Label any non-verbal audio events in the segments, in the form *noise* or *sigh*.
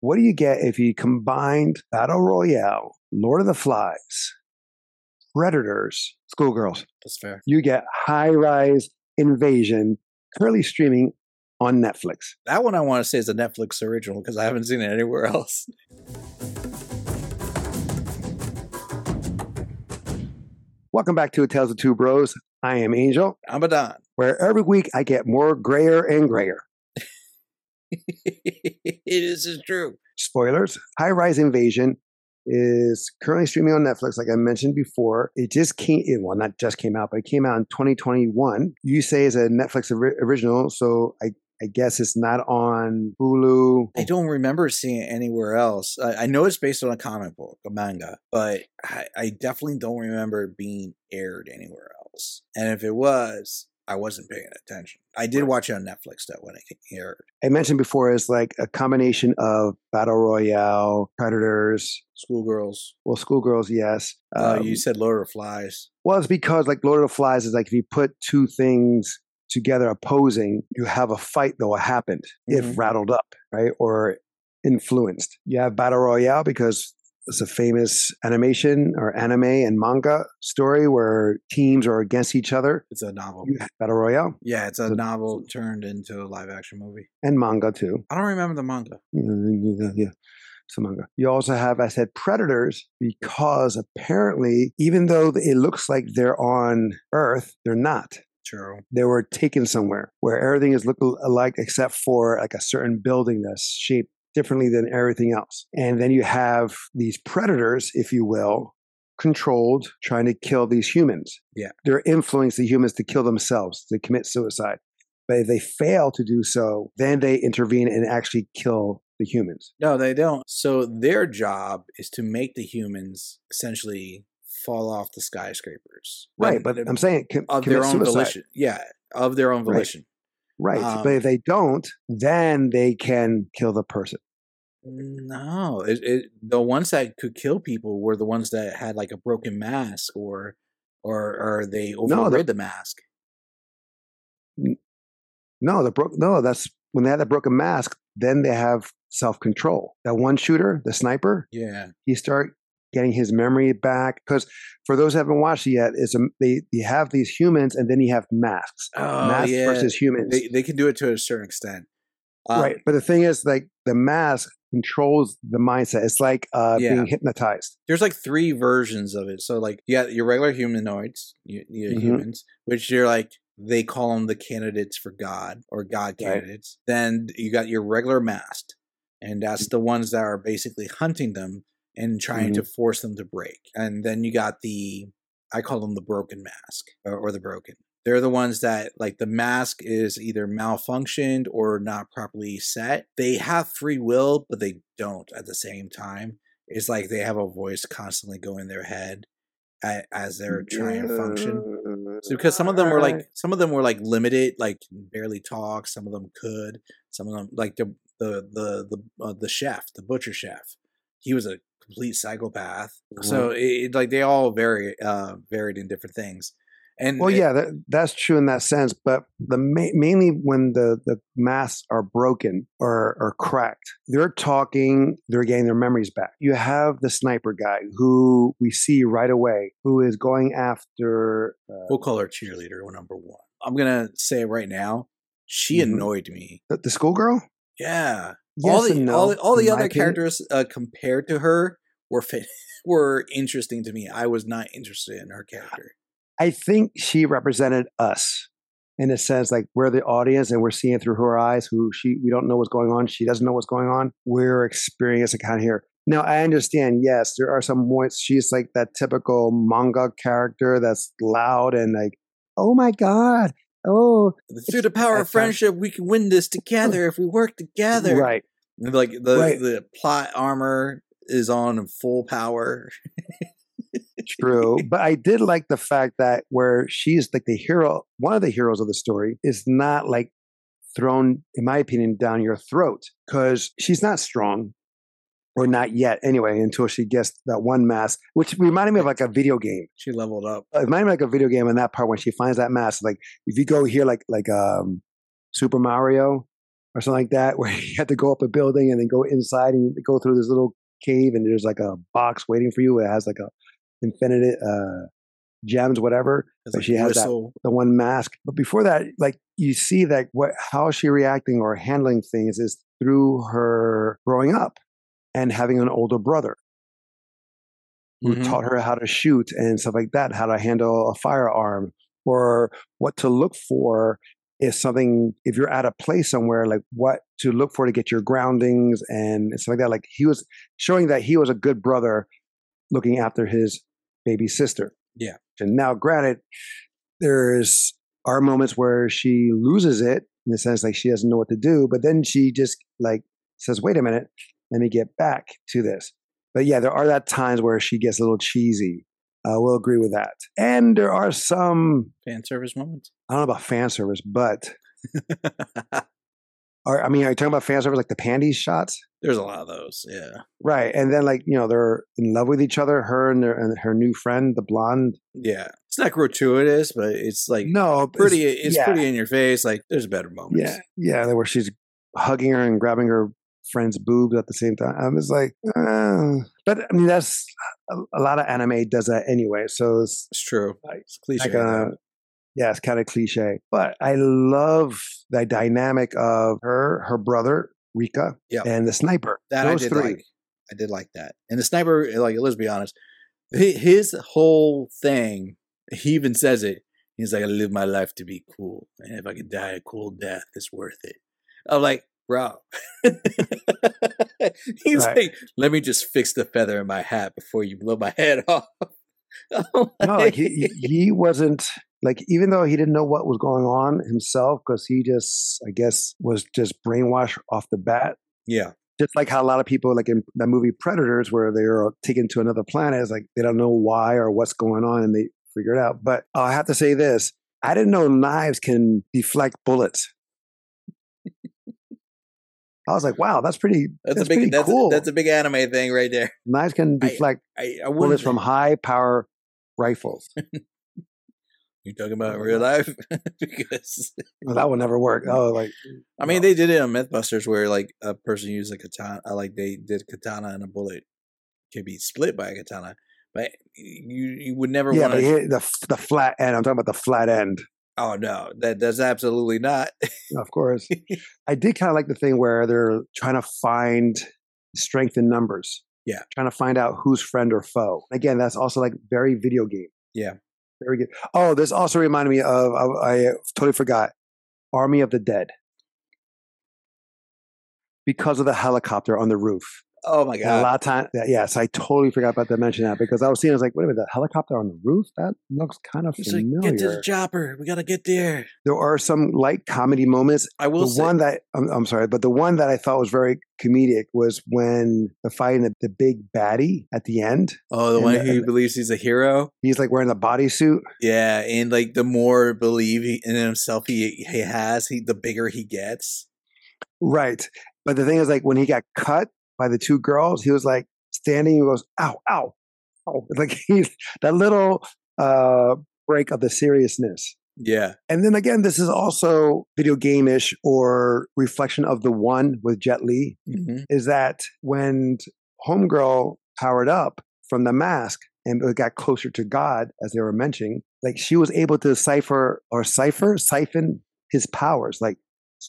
what do you get if you combined Battle Royale, Lord of the Flies, Predators, Schoolgirls? That's fair. You get High Rise Invasion, currently streaming on Netflix. That one I want to say is a Netflix original because I haven't seen it anywhere *laughs* else. Welcome back to Tales of Two Bros. I am Angel, I'm Adan. where every week I get more grayer and grayer. *laughs* it is is true. Spoilers High Rise Invasion is currently streaming on Netflix, like I mentioned before. It just came, it, well, not just came out, but it came out in 2021. You say it's a Netflix ori- original, so I, I guess it's not on Hulu. I don't remember seeing it anywhere else. I, I know it's based on a comic book, a manga, but I, I definitely don't remember it being aired anywhere else. And if it was, I wasn't paying attention. I did watch it on Netflix though when it aired. I mentioned before is like a combination of Battle Royale, Predators, Schoolgirls. well, Schoolgirls, yes. Uh, Um, you said Lord of the Flies. Well, it's because like Lord of the Flies is like if you put two things together opposing, you have a fight that will happen Mhm. if rattled up, right? Or influenced. You have Battle Royale because it's a famous animation or anime and manga story where teams are against each other. It's a novel. Battle Royale Yeah, it's a So- novel turned into a live action movie. and manga too. I don't remember the manga. Yeah, *laughs* yeah. It's a manga. You also have, I said, predators because apparently, even though it looks like they're on Earth, they're not. True. they were taken somewhere where everything is look alike except for like a certain building that's shaped differently than everything else. And then you have these predators, if you will, controlled, trying to kill these humans. Yeah. They're influencing the humans to kill themselves, to commit suicide. But if they fail to do so, then they intervene and actually kill the humans. No, they don't. So their job is to make the humans essentially fall off the skyscrapers. Right. But I'm saying com- of their own suicide. volition. Yeah, of their own volition. Right. Um, but if they don't, then they can kill the person. No, it, it, the ones that could kill people were the ones that had like a broken mask or or or they No, overrid the- the mask. No, the bro- no, that's when they had that broken mask, then they have self control. That one shooter, the sniper, Yeah. he start getting his memory back. Because for those who haven't watched it yet, is a, they you have these humans and then you have masks, Oh, masks yeah. versus humans, They they can do it to a certain extent. Um, right? But the thing is, like the mask controls the mindset. It's like uh, Yeah. being hypnotized. there's like three versions of it. So like you got your regular humanoids, you, you Mhm. humans, which you're like they call them the candidates for God or God Right. candidates. Then you got your regular masked, and that's the ones that are basically hunting them and trying to force them to break. And then you got the I call them the broken mask or, or the broken. They're the ones that like the mask is either malfunctioned or not properly set. They have free will, but they don't at the same time. It's like they have a voice constantly going in their head as they're trying to function. So because some of them were like some of them were like limited, like barely talk. Some of them could. Some of them like the the the the uh, the chef, the butcher chef. He was a complete psychopath. So it, it- like they all vary uh varied in different things. And Well, it- yeah, that, that's true in that sense. But the ma- mainly when the the masks are broken or or cracked, they're talking, they're getting their memories back. You have the sniper guy who we see right away, who is going after. Uh, we'll call her cheerleader number one. I'm gonna say it right now. She Mhm. annoyed me. the, the schoolgirl. Yeah. Yes all the no, all, all the other characters uh, compared to her were fit, *laughs* were interesting to me. I was not interested in her character. I think she represented us in a sense, like we're the audience and we're seeing through her eyes. Who she we don't know what's going on. She doesn't know what's going on. We're experiencing kind of here. Now I understand. Yes, there are some points. She's like that typical manga character that's loud and like, oh my god, oh Through the power of friendship, we can win this oh. together if we work together. right. Like the Right. the plot armor is on full power. True, but I did like the fact that where she's like the hero, one of the heroes of the story is not like thrown, in my opinion, down your throat because she's not strong, or not yet anyway, until she gets that one mask, which reminded me of like a video game. She leveled up. It reminded me like a video game in that part when she finds that mask. Like if you go here, like like um, Super Mario, or something like that, *laughs* where you had to go up a building and then go inside and go through this little cave and there's like a box waiting for you. It has like a infinite uh, gems, whatever. Like she has that the one mask. But before that, like you see that what how she reacting or handling things is through her growing up and having an older brother who Mhm. taught her how to shoot and stuff like that, how to handle a firearm or what to look for is something if you're at a place somewhere like what to look for to get your groundings and stuff like that like he was showing that he was a good brother looking after his baby sister. Yeah. and now granted there's are moments where she loses it in the sense like she doesn't know what to do but then she just like says wait a minute let me get back to this. But yeah there are that times where she gets a little cheesy uh, we'll agree with that and there are some fan service moments. i don't know about fan service but *laughs* are, i mean are you talking about fan service like the panties shots There's a lot of those. Yeah. right and then like you know they're in love with each other her and, their, and her new friend the blonde Yeah. It's not gratuitous, but it's like no it's- pretty it's yeah. pretty in your face. Like there's better moments. Yeah, yeah, where she's hugging her and grabbing her friend's boobs at the same time. I was like, uh, but I mean, that's a, a lot of anime does that anyway. So it's It's true. Like- It's cliche. like a, yeah, it's kind of cliche. But I love the dynamic of her, her brother Rika, Yep. and the sniper. that Those I did three. like. I did like that. And the sniper, like, let's be honest, his whole thing, he even says it. He's like, I live my life to be cool. And if I could die a cool death, it's worth it. I'm like, bro. *laughs* He's Right. like, let me just fix the feather in my hat before you blow my head *laughs* off. I'm no, like he, he- *laughs* he wasn't like even though he didn't know what was going on himself because he just I guess was just brainwashed off the bat. yeah. just like how a lot of people like in the movie predators where they're taken to another planet is like they don't know why or what's going on and they figure it out but uh, i have to say this i didn't know knives can deflect bullets i was like wow that's pretty That's, that's, a big that's, cool. a, that's a big anime thing right there. knives can deflect I, I bullets from high power rifles. *laughs* You talking about real life? *laughs* because well, that would never work. *laughs* Oh like I mean, they did it on MythBusters where like a person used a katana, uh, like they did katana and a bullet can be split by a katana, but you you would never yeah want to the the flat end i'm talking about the flat end Oh no, that that's absolutely not. of course *laughs* I did kind of like the thing where they're trying to find strength in numbers. Yeah. Trying to find out who's friend or foe. Again, that's also like very video game. Yeah. Very good. Oh, this also reminded me of, of I totally forgot Army of the Dead. Because of the helicopter on the roof. Oh my And a lot of time, yes, I totally forgot about to mention that because I was seeing, I was like, wait a minute, the helicopter on the roof? That looks kind of like, familiar. get to the chopper. We gotta get there. there are some light comedy moments I will the say, one that I'm, I'm sorry, but the one that I thought was very comedic was when the fighting the, the big baddie at the end. oh, the one the- who believes he's a hero. He's like wearing the bodysuit. Yeah, and like the more believe he, in himself he he has, he the bigger he gets. Right. But the thing is, like when he got cut by the two girls, he was like standing. He goes, "Ow, ow, ow!" *laughs* Like he's that little uh, break of the seriousness. Yeah, And then again, this is also video game-ish or reflection of the one with Jet Li. hmm is that when Homegirl powered up from the mask and got closer to God, as they were mentioning, like she was able to cipher or cipher, siphon his powers, like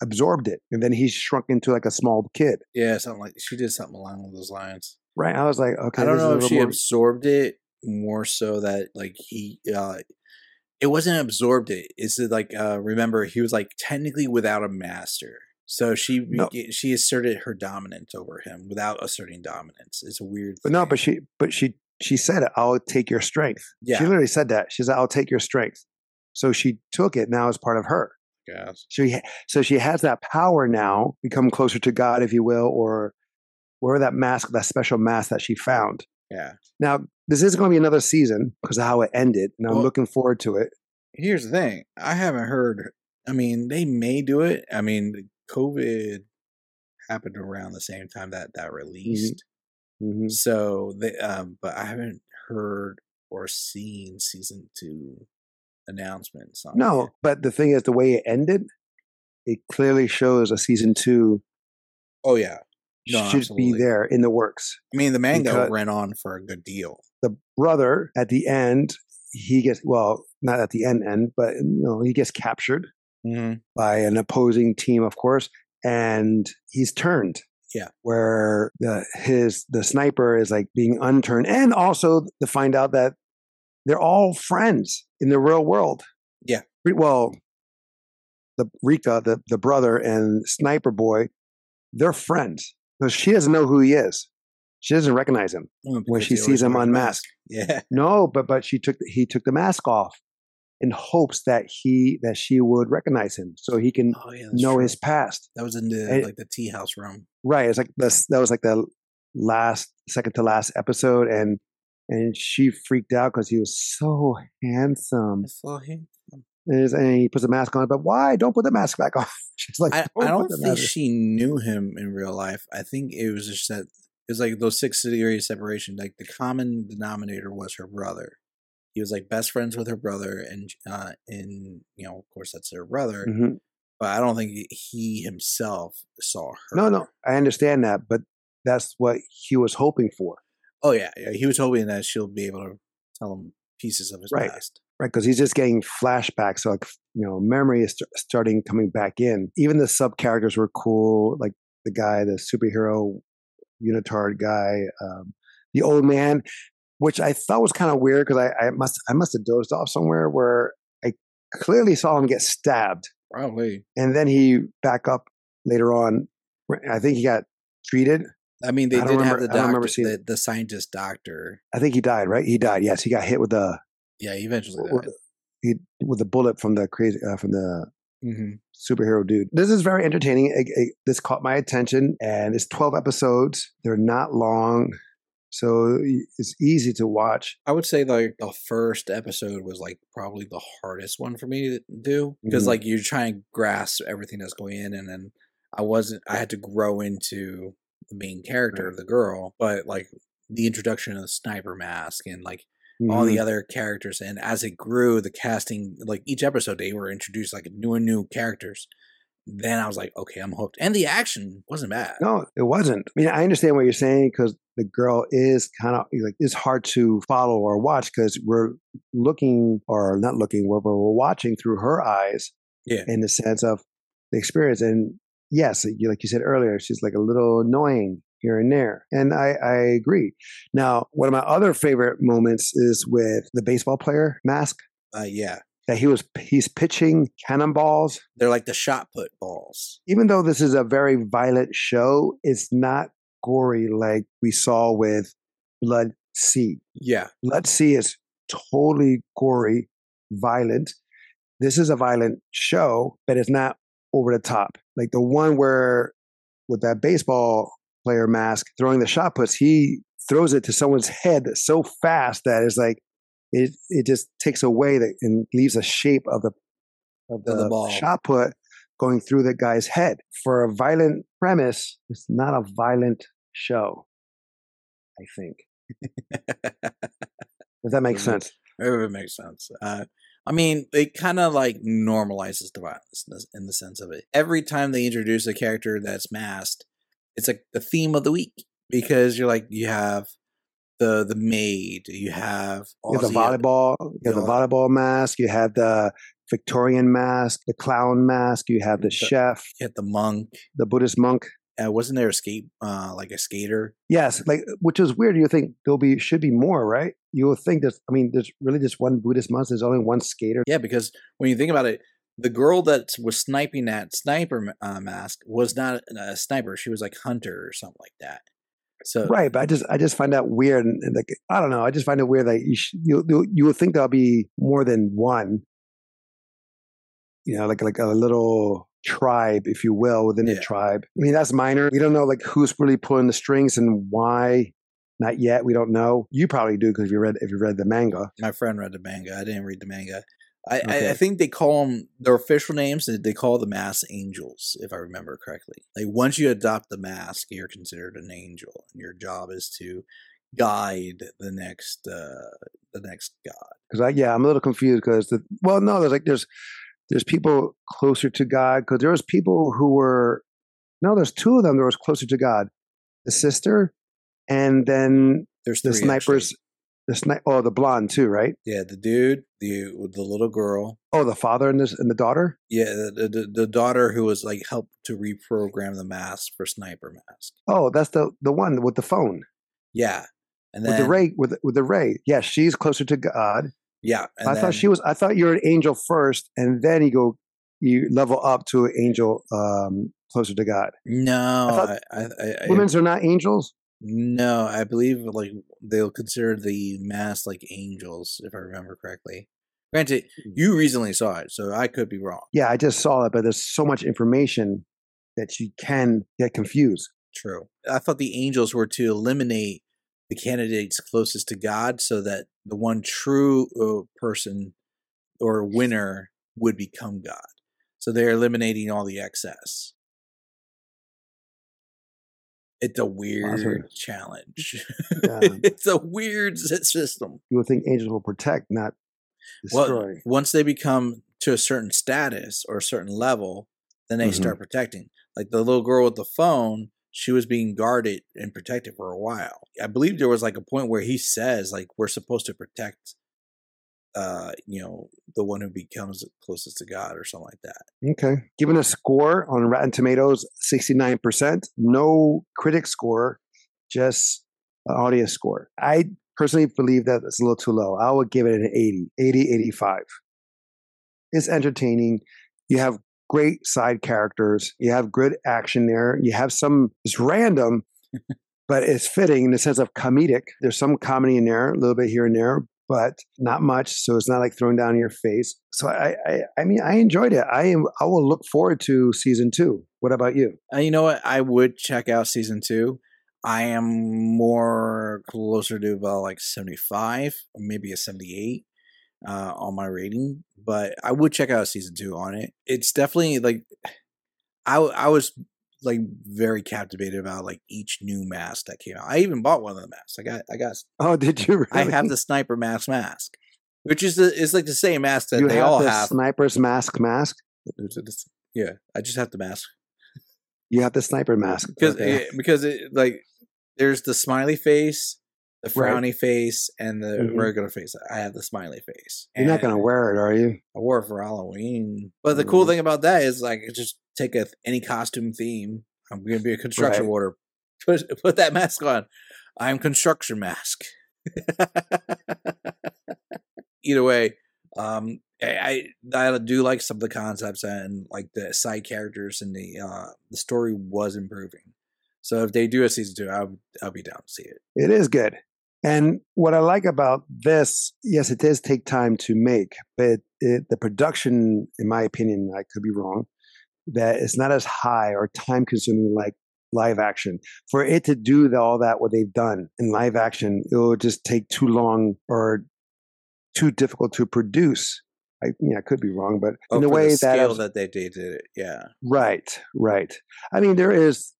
absorbed it. And then he shrunk into like a small kid. yeah, something like she did something along those lines. Right. I was like, okay. I don't is know if she more- absorbed it more so that like he uh it wasn't absorbed. It's it like uh remember he was like technically without a master. So she No. she asserted her dominance over him without asserting dominance. It's a weird but no, but she, but she, she said it. I'll take your strength. Yeah. She literally said that. She said, I'll take your strength. So she took it now as part of her. Yes. She, so she has that power now, become closer to God, if you will, or wear that mask, that special mask that she found. Yeah. Now, this is going to be another season because of how it ended, and I'm Well- looking forward to it. Here's the thing. I haven't heard I mean, they may do it. I mean, COVID happened around the same time that that released. Mhm. So they um but I haven't heard or seen season 2 announcements on No, but the thing is, the way it ended, it clearly shows a season two Oh yeah, No, should absolutely. be there in the works. I mean the manga ran on for a good deal. The brother at the end, he gets well, not at the end end, but you know, he gets captured Mm-hmm. by an opposing team, of course, and he's turned. Yeah. Where the his the sniper is like being unturned, and also to find out that they're all friends in the real world. Yeah. Well, the Rika, the the brother and sniper boy, they're friends. So she doesn't know who he is. She doesn't recognize him. Oh, when she sees him unmasked. Yeah, No, but but she took he took the mask off in hopes that he that she would recognize him, so he can oh yeah, know true. his past. That was in the And- like the tea house room. Right. It's like this. That was like the last, second to last episode, and and she freaked out because he was so handsome. Saw him. And, and he puts a mask on, but why? Don't put the mask back on. *laughs* She's like, I, I don't think she knew him in real life. I think it was just that it was like those six degrees separation. Like the common denominator was her brother. He was like best friends with her brother, and uh, and you know, of course, that's her brother. Mhm. But I don't think he himself saw her. No, no, I understand that, but that's what he was hoping for, Oh yeah, yeah. He was hoping that she'll be able to tell him pieces of his Right. past. right? Because he's just getting flashbacks, so like you know, memory is st- starting coming back in. Even the sub characters were cool, like the guy, the superhero unitard guy, um, the old man, which I thought was kind of weird because I, I must I must have dozed off somewhere where I clearly saw him get stabbed, Probably. and then he back up later on. I think he got treated. I mean, they I did remember- have the I remember doctor, seeing- the, the scientist doctor. I think he died. Right? He died. Yes, he got hit with a Yeah, he eventually with, died. he, with a bullet from the crazy uh, from the hmm superhero dude. This is very entertaining. It- it- this caught my attention, and it's 12 episodes. They're not long, so it's easy to watch. I would say like the first episode was like probably the hardest one for me to do because Mhm. like you're trying to grasp everything that's going in, and then I wasn't. I had to grow into the main character, of the girl, but like the introduction of the sniper mask and like all Mhm. the other characters, and as it grew, the casting like each episode they were introduced like new and new characters. Then I was like, okay, I'm hooked, and the action wasn't bad. No, it wasn't. I mean, I understand what you're saying because the girl is kind of like it's hard to follow or watch because we're looking or not looking, we're, we're watching through her eyes Yeah. in the sense of the experience. And yes, like you said earlier, she's like a little annoying here and there. And I, I agree. Now, one of my other favorite moments is with the baseball player mask Uh, yeah, that he was he's pitching cannonballs. they're like the shot put balls. Even though this is a very violent show, it's not gory like we saw with Blood Sea. Yeah, Blood-C is totally gory, violent. This is a violent show, but it's not over the top. Like the one where with that baseball player mask throwing the shot puts, he throws it to someone's head so fast that it's like it it just takes away the, and leaves a shape of the of the, Of the ball. shot put going through the guy's head. For a violent premise, it's not a violent show. I think. *laughs* Does that makes Mhm. sense. It makes sense. Uh, I mean, it kind of like normalizes the violence in the- sense of it. Every time they introduce a character that's masked, it's like the theme of the week because you're like you have the the maid, you have You have the volleyball, you have the volleyball mask, you have the Victorian mask, the clown mask, you have the The- chef, you have the monk. the Buddhist monk. Uh, wasn't there a skate uh, like a skater? Yes, like which is weird. You think there'll be should be more, right? You will think there's. I mean, there's really just one Buddhist monk. There's only one skater. Yeah, because when you think about it, the girl that was sniping that sniper uh, mask was not a sniper; she was like hunter or something like that. So Right, but I just I just find that weird, and, and like I don't know, I just find it weird that you sh- you you, you would think there'll be more than one. You know, like like a little tribe, if you will, within Yeah. the tribe. I mean, that's minor. We don't know like who's really pulling the strings and why. Not yet. We don't know. You probably do because you read if you read the manga. my friend read the manga. I didn't read the manga. I, I, Okay. I think they call them their official names. They call the mask angels, if I remember correctly. Like once you adopt the mask, you're considered an angel, and your job is to guide the next uh the next god. Because I yeah, I'm a little confused because the well, no, there's like there's there's people closer to God because there was people who were no, there's two of them that was closer to God, the sister, and then There's the snipers. actually. The snipe. Oh, the blonde too, right? Yeah, the dude, the the little girl. Oh, the father and this and the daughter. Yeah, the, the the daughter who was like helped to reprogram the mask for sniper mask. Oh, that's the the one with the phone Yeah, and with the ray with with the ray. Yes, she's closer to God. Yeah, and I then, thought she was. I thought you're an angel first, and then you go, you level up to an angel um, closer to God. No, I thought I, I, I Women's are not angels. no, I believe like they'll consider the mass like angels, if I remember correctly. Granted, Hmm. you recently saw it, so I could be wrong. Yeah, I just saw it, but there's so much information that you can get confused. True. I thought the angels were to eliminate the candidates closest to God so that the one true uh, person or winner would become God. So they're eliminating all the excess. It's a weird challenge. Yeah. *laughs* it's a weird system. You would think angels will protect, not Well, destroy. once they become to a certain status or a certain level, then they Mhm. start protecting. Like the little girl with the phone, she was being guarded and protected for a while. I believe there was like a point where he says like we're supposed to protect uh you know the one who becomes closest to God or something like that. Okay. Given a score on Rotten Tomatoes, 69%. No critic score, just an audience score. I personally believe that it's a little too low. I would give it an 80, 80, 85. It's entertaining. You have great side characters. You have good action there. You have some, it's random, *laughs* but it's fitting in the sense of comedic. There's some comedy in there, a little bit here and there, but not much. So it's not like thrown down in your face. So I, I, I mean, I enjoyed it. I am, I will look forward to season two. What about you? Uh, you know what? I would check out season two. I am more closer to about like 75, maybe a 78 uh, on my rating, but I would check out season two on it. It's definitely like, I I was like very captivated about like each new mask that came out. I even bought one of the masks. I got, I got, Oh, did you? Really? I have the sniper mask mask, which is the, it's like the same mask that You they have all the have. sniper's mask mask. Yeah, I just have the mask. You have the sniper mask because Okay. it, because it like there's the smiley face, the Right. frowny face, and the Mhm. regular face. I have the smiley face. You're not going to wear it, are you? I wore it for Halloween. But the cool Mm. thing about that is like just take a any costume theme. I'm gonna be a construction Right. worker. Put put that mask on. I'm construction mask. *laughs* Either way, um, I, I I do like some of the concepts and like the side characters and the uh the story was improving. So if they do a season two, I'll I'll be down to see it. It is good. And what I like about this, yes, it does take time to make, but it, the production, in my opinion, I could be wrong, that it's not as high or time consuming like live action. For it to do the, all that, what they've done in live action, it will just take too long or too difficult to produce. I, yeah, I could be wrong, but Oh, in a for way the that, scale I've- that they did it, yeah. Right, right. I mean, there is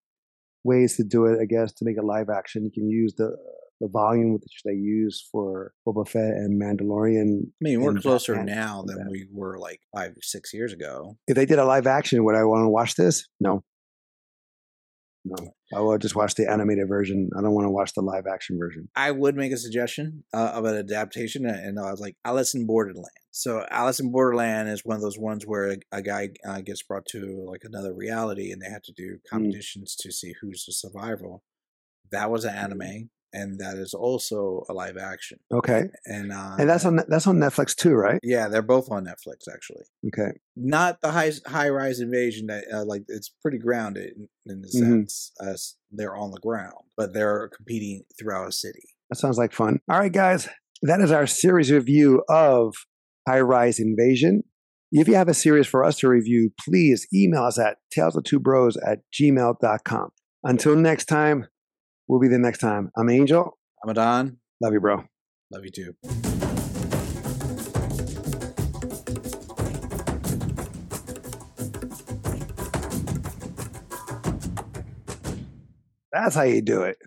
ways to do it, I guess, to make it live action. You can use the the volume which they use for Boba Fett and Mandalorian. I mean, we're closer Batman now than we were like five, six years ago. If they did a live action, would I want to watch this? No. No. I will just watch the animated version. I don't want to watch the live action version. I would make a suggestion uh, of an adaptation, and I was like Alice in Borderland. So Alice in Borderland is one of those ones where a, a guy uh, gets brought to like another reality, and they have to do Mm. competitions to see who's the survival. That was an anime, and that is also a live action. Okay. And uh, And that's on that's on Netflix too, right? yeah, they're both on Netflix actually. Okay. Not the high high rise invasion that uh, like it's pretty grounded in, in the Mhm. sense as they're on the ground, but they're competing throughout a city. That sounds like fun. All right, guys. That is our series review of High Rise Invasion. If you have a series for us to review, please email us at tales of two bros at gmail.com. Until next time, we'll be the next time. I'm Angel. I'm Adan. Love you, bro. Love you too. That's how you do it.